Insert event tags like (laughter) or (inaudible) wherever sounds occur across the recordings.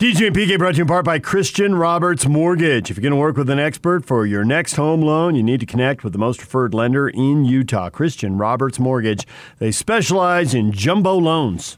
DJ and PK brought to you in part by Christian Roberts Mortgage. If you're going to work with an expert for your next home loan, you need to connect with the most preferred lender in Utah, Christian Roberts Mortgage. They specialize in jumbo loans.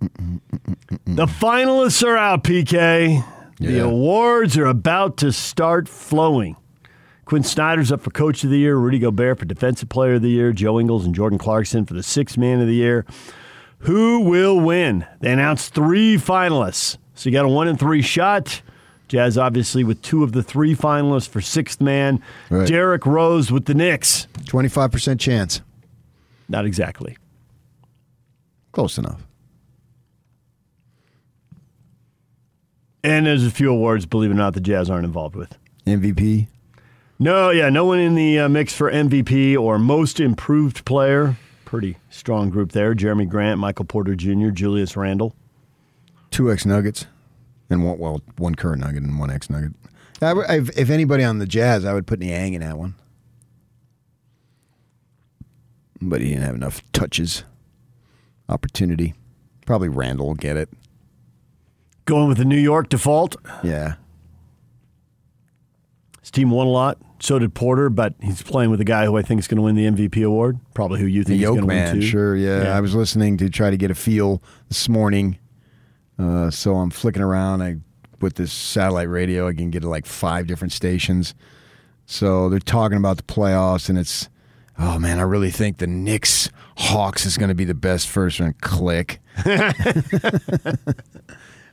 The finalists are out, PK. The Yeah. awards are about to start flowing. Quin Snyder's up for Coach of the Year, Rudy Gobert for Defensive Player of the Year, Joe Ingles and Jordan Clarkson for the Sixth Man of the Year. Who will win? They announced three finalists. So you got a one in three shot. Jazz obviously with two of the three finalists for Sixth Man. Right. Derrick Rose with the Knicks. 25% chance. Not exactly. Close enough. And there's a few awards, believe it or not, the Jazz aren't involved with. MVP. No, yeah, no one in the uh, mix for MVP or Most Improved Player. Pretty strong group there. Jerami Grant, Michael Porter Jr., Julius Randle. Two X Nuggets. And one, well, one current Nugget and one X Nugget. I would- if, if anybody on the Jazz, I would put Niang in that one. But he didn't have enough touches, opportunity. Probably Randle will get it. Going with the New York default. Yeah. His team won a lot. So did Porter, but he's playing with a guy who I think is going to win the MVP award. Probably who you think is going to win Man, too. sure, yeah. Yeah. I was listening to try to get a feel this morning. Uh, so I'm flicking around. I with this satellite radio, I can get to like five different stations. So they're talking about the playoffs, and it's oh man, I really think the Knicks Hawks is going to be the best first round. Click. (laughs) (laughs)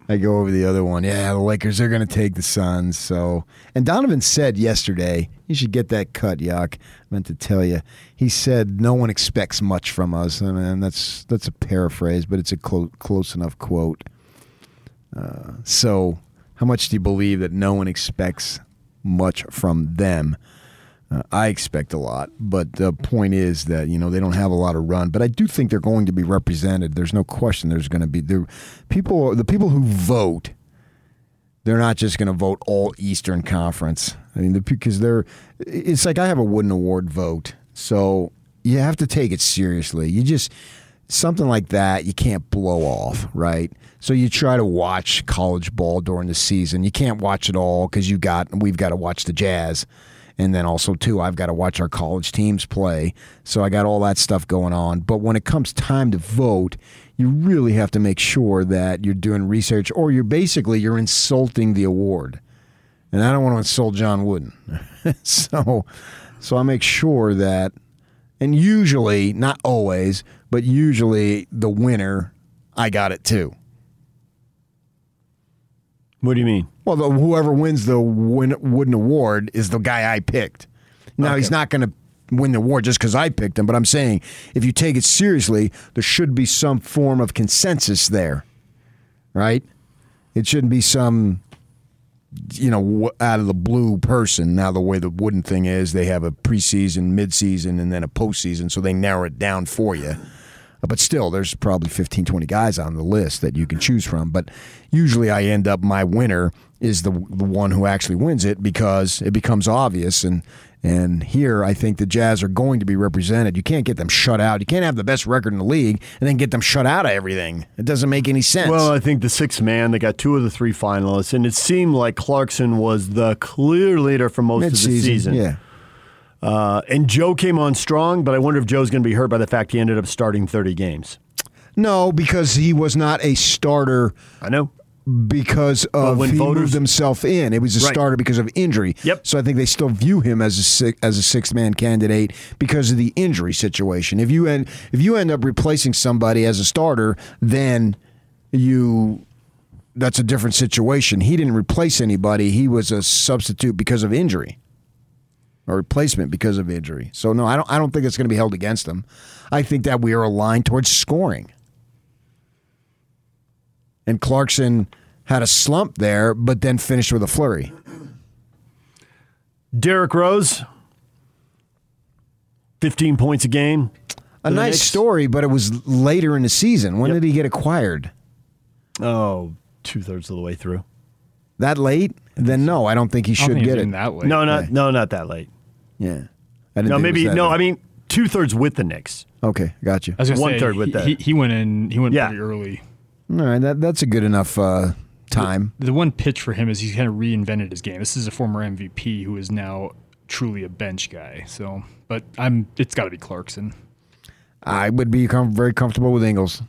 I go over the other one. Yeah, the Lakers are going to take the Suns. So, and Donovan said yesterday, you should get that cut, Yuck. I meant to tell you. He said no one expects much from us. I mean, that's that's a paraphrase, but it's a clo- close enough quote. Uh, so, how much do you believe that no one expects much from them? Uh, I expect a lot, but the point is that you know they don't have a lot of run. But I do think they're going to be represented. There's no question. There's going to be there people. The people who vote, they're not just going to vote all Eastern Conference. I mean, the, because they're. It's like I have a Wooden Award vote, so you have to take it seriously. You just something like that you can't blow off, right? So you try to watch college ball during the season. You can't watch it all because you got we've got to watch the Jazz, and then also too I've got to watch our college teams play. So I got all that stuff going on. But when it comes time to vote, you really have to make sure that you're doing research, or you're basically you're insulting the award. And I don't want to insult John Wooden, (laughs) so so I make sure that and usually, not always, but usually the winner, I got it too. What do you mean? Well, the, whoever wins the win, Wooden Award is the guy I picked. Now, he's not going to win the award just because I picked him, but I'm saying if you take it seriously, there should be some form of consensus there, right? It shouldn't be some, you know, out of the blue person. Now, the way the Wooden thing is, they have a preseason, midseason, and then a postseason, so they narrow it down for you. Uh, but still, there's probably 15, 20 guys on the list that you can choose from. But usually I end up, my winner is the, the one who actually wins it because it becomes obvious. And, and here, I think the Jazz are going to be represented. You can't get them shut out. You can't have the best record in the league and then get them shut out of everything. It doesn't make any sense. Well, I think the sixth man, they got two of the three finalists, and it seemed like Clarkson was the clear leader for most of the Mid-season, season. Yeah. Uh, and Joe came on strong, but I wonder if Joe's going to be hurt by the fact he ended up starting 30 games. No, because he was not a starter I know. Because of when he voters- moved himself in. It was a Right. starter because of injury. Yep. So I think they still view him as a six, as a sixth man candidate because of the injury situation. If you end if you end up replacing somebody as a starter, then you that's a different situation. He didn't replace anybody. He was a substitute because of injury. Or replacement because of injury. So no, I don't I don't think it's going to be held against him. I think that we are aligned towards scoring and Clarkson had a slump there, but then finished with a flurry. Derrick Rose, 15 points a game. A nice Knicks? story, but it was later in the season. When Yep. did he get acquired? Oh, two thirds of the way through. That late? Then no, I don't think he should think get it. been that late. No, not Yeah. no, not that late. Yeah. I didn't No, think maybe no. late. I mean, two thirds with the Knicks. Okay, got you. I was One say, third with he, that. He, he went in. He went Yeah. pretty early. All right, that that's a good enough uh, time. The one pitch for him is he's kind of reinvented his game. This is a former MVP who is now truly a bench guy. So, but I'm it's got to be Clarkson. I would be com- very comfortable with Ingles.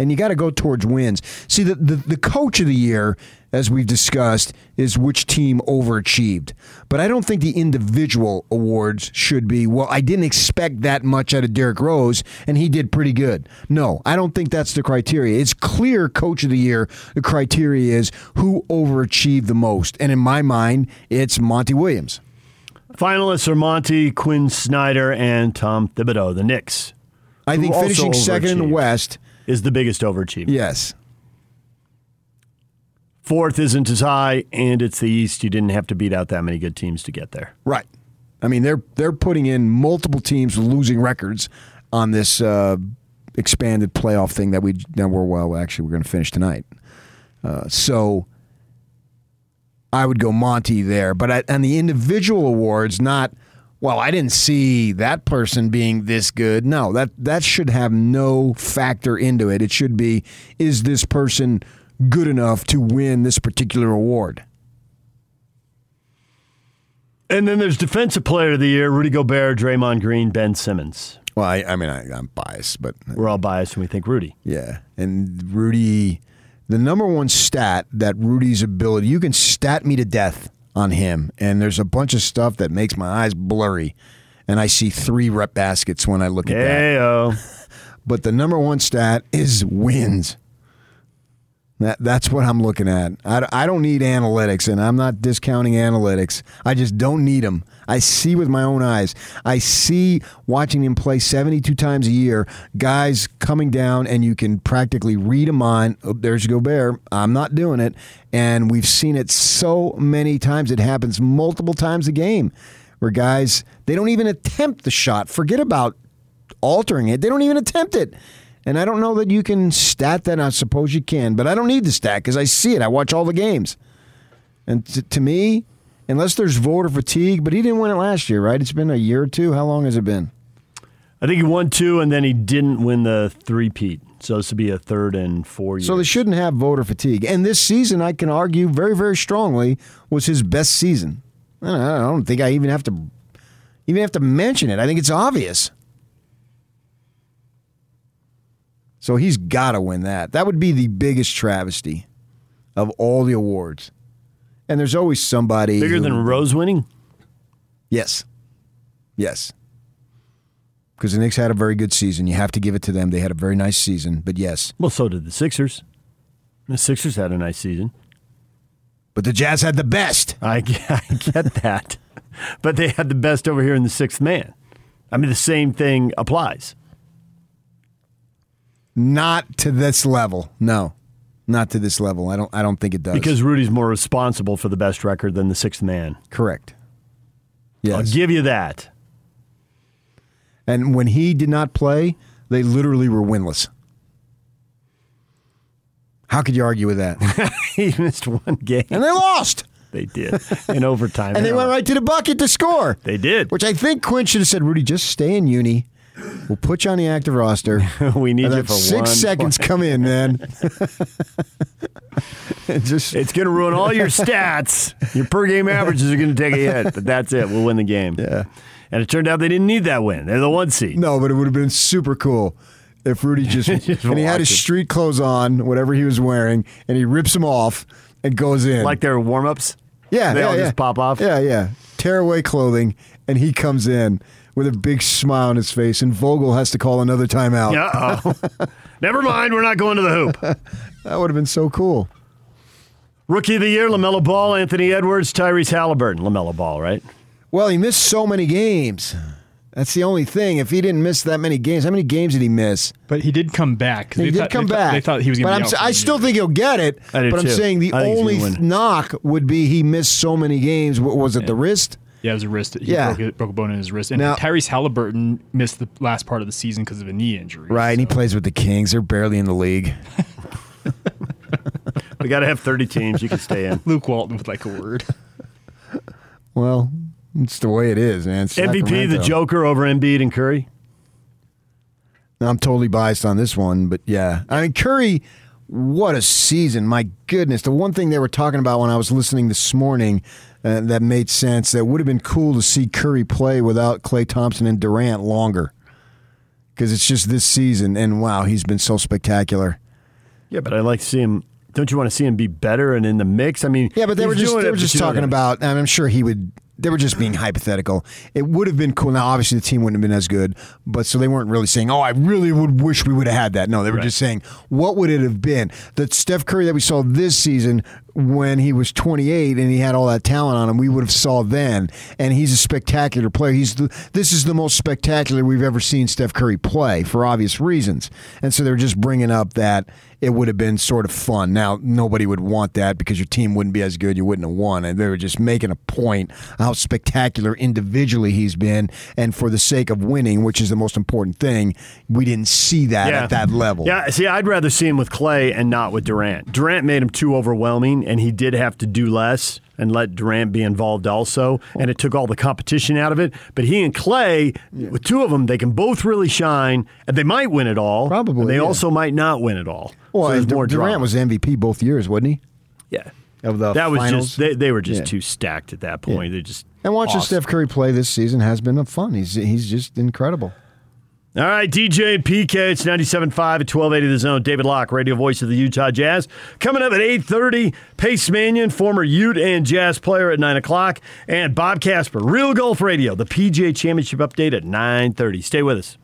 And you got to go towards wins. See, the, the, the coach of the year, as we've discussed, is which team overachieved. But I don't think the individual awards should be, well, I didn't expect that much out of Derrick Rose, and he did pretty good. No, I don't think that's the criteria. It's clear coach of the year. The criteria is who overachieved the most. And in my mind, it's Monty Williams. Finalists are Monty, Quin Snyder, and Tom Thibodeau, the Knicks. I think finishing second in the. West, Is the biggest overachievement. yes. Fourth isn't as high, and it's the East. You didn't have to beat out that many good teams to get there. Right. I mean, they're they're putting in multiple teams with losing records on this uh, expanded playoff thing that we that we're well actually we're going to finish tonight. Uh, so I would go Monty there, but I, on the individual awards, not well. I didn't see that person being this good. No, that that should have no factor into it. It should be is this person good enough to win this particular award? And then there's Defensive Player of the Year Rudy Gobert, Draymond Green, Ben Simmons. Well, I, I mean, I, I'm biased, but We're all biased and we think Rudy. Yeah. And Rudy, the number one stat that Rudy's ability, you can stat me to death on him. And there's a bunch of stuff that makes my eyes blurry. And I see three rep baskets when I look at that. (laughs) But the number one stat is wins. That, that's what I'm looking at. I, I don't need analytics, and I'm not discounting analytics. I just don't need them. I see with my own eyes. I see watching him play 72 times a year, guys coming down, and you can practically read them on. Oh, there's Gobert. I'm not doing it. And we've seen it so many times. It happens multiple times a game where guys, they don't even attempt the shot. Forget about altering it. They don't even attempt it. And I don't know that you can stat that. I suppose you can, but I don't need the stat because I see it. I watch all the games. And t- to me, unless there's voter fatigue, but he didn't win it last year, right? It's been a year or two. How long has it been? I think he won two, and then he didn't win the three-peat. So this would be a third and four years. So they shouldn't have voter fatigue. And this season, I can argue very, very strongly, was his best season. I don't, I don't think I even have to even have to mention it. I think it's obvious. So he's got to win that. That would be the biggest travesty of all the awards. And there's always somebody Bigger who- than Rose winning? Yes. Yes. Because the Knicks had a very good season. You have to give it to them. They had a very nice season. But yes. Well, so did the Sixers. The Sixers had a nice season. But the Jazz had the best. I (laughs) I get that. But they had the best over here in the sixth man. I mean, the same thing applies. Not to this level. No. Not to this level. I don't I don't think it does. Because Rudy's more responsible for the best record than the sixth man. correct. Yes. I'll give you that. and when he did not play, they literally were winless. How could you argue with that? (laughs) he missed one game. and they lost. They did in overtime. (laughs) And they went right to the bucket to score. They did. Which I think Quin should have said, Rudy, just stay in uni. We'll put you on the active roster. (laughs) we need you for six seconds. Come in, man. (laughs) Just It's going to ruin all your stats. Your per game averages are going to take a hit, but that's it. We'll win the game. Yeah. And it turned out they didn't need that win. They're the one seed. no, but it would have been super cool if Rudy just, (laughs) Just and he had his it. street clothes on, whatever he was wearing, and he rips them off and goes in. Like their warm ups. yeah, they yeah, all yeah. just pop off? Yeah, yeah. Tear away clothing, and he comes in with a big smile on his face, and Vogel has to call another timeout. Yeah. oh Never mind. We're not going to the hoop. (laughs) That would have been so cool. Rookie of the year, LaMelo Ball, Anthony Edwards, Tyrese Halliburton. LaMelo Ball, right? Well, he missed so many games. That's the only thing. If he didn't miss that many games, how many games did he miss? But he did come back. He they did thought- come they thought- back. they thought he was going but to I'm, be s- out. for I still year. think he'll get it. I do but I'm saying the I think he's only knock would be he missed so many games. What was it? The wrist? Yeah, it was a wrist. He Yeah. broke, it, broke a bone in his wrist. And Now- Tyrese Halliburton missed the last part of the season because of a knee injury. Right, and he plays with the Kings. They're barely in the league. We got to have 30 teams. You can stay in. (laughs) Luke Walton with like a word. Well, it's the way it is, man. MVP, the Joker over Embiid and Curry. I'm totally biased on this one, but yeah. I mean, Curry, what a season. My goodness. The one thing they were talking about when I was listening this morning uh, that made sense, that would have been cool to see Curry play without Klay Thompson and Durant longer. Because it's just this season, and wow, he's been so spectacular. Yeah, but I like to see him. Don't you want to see him be better and in the mix? I mean, Yeah, but they were just they were just talking about. and I'm sure he would. They were just being hypothetical. It would have been cool. Now, obviously, the team wouldn't have been as good, but so they weren't really saying, "Oh, I really would wish we would have had that." No, they were Right. just saying, "What would it have been?" The Steph Curry that we saw this season when he was 28 and he had all that talent on him, we would have saw then. And he's a spectacular player. He's the, this is the most spectacular we've ever seen Steph Curry play for obvious reasons. And so they're just bringing up that it would have been sort of fun. Now nobody would want that because your team wouldn't be as good. You wouldn't have won. And they were just making a point how spectacular individually he's been, and for the sake of winning, which is the most important thing, we didn't see that at that level. Yeah, see, I'd rather see him with Klay and not with Durant. Durant made him too overwhelming, and he did have to do less and let Durant be involved also, and it took all the competition out of it. But he and Klay, with two of them, they can both really shine, and they might win it all. Probably, and they yeah. also might not win it all. Well, so Durant drama. was MVP both years, wasn't he? yeah. Of the that was finals? just they, they were just Yeah. too stacked at that point. They just And watching awesome. Steph Curry play this season has been fun. He's he's just incredible. All right, DJ and PK, it's 97.5 at 1280 The Zone. David Locke, radio voice of the Utah Jazz. Coming up at 8.30, Pace Mannion, former Ute and Jazz player at 9 o'clock. And Bob Casper, Real Golf Radio, the PGA Championship update at 9.30. Stay with us.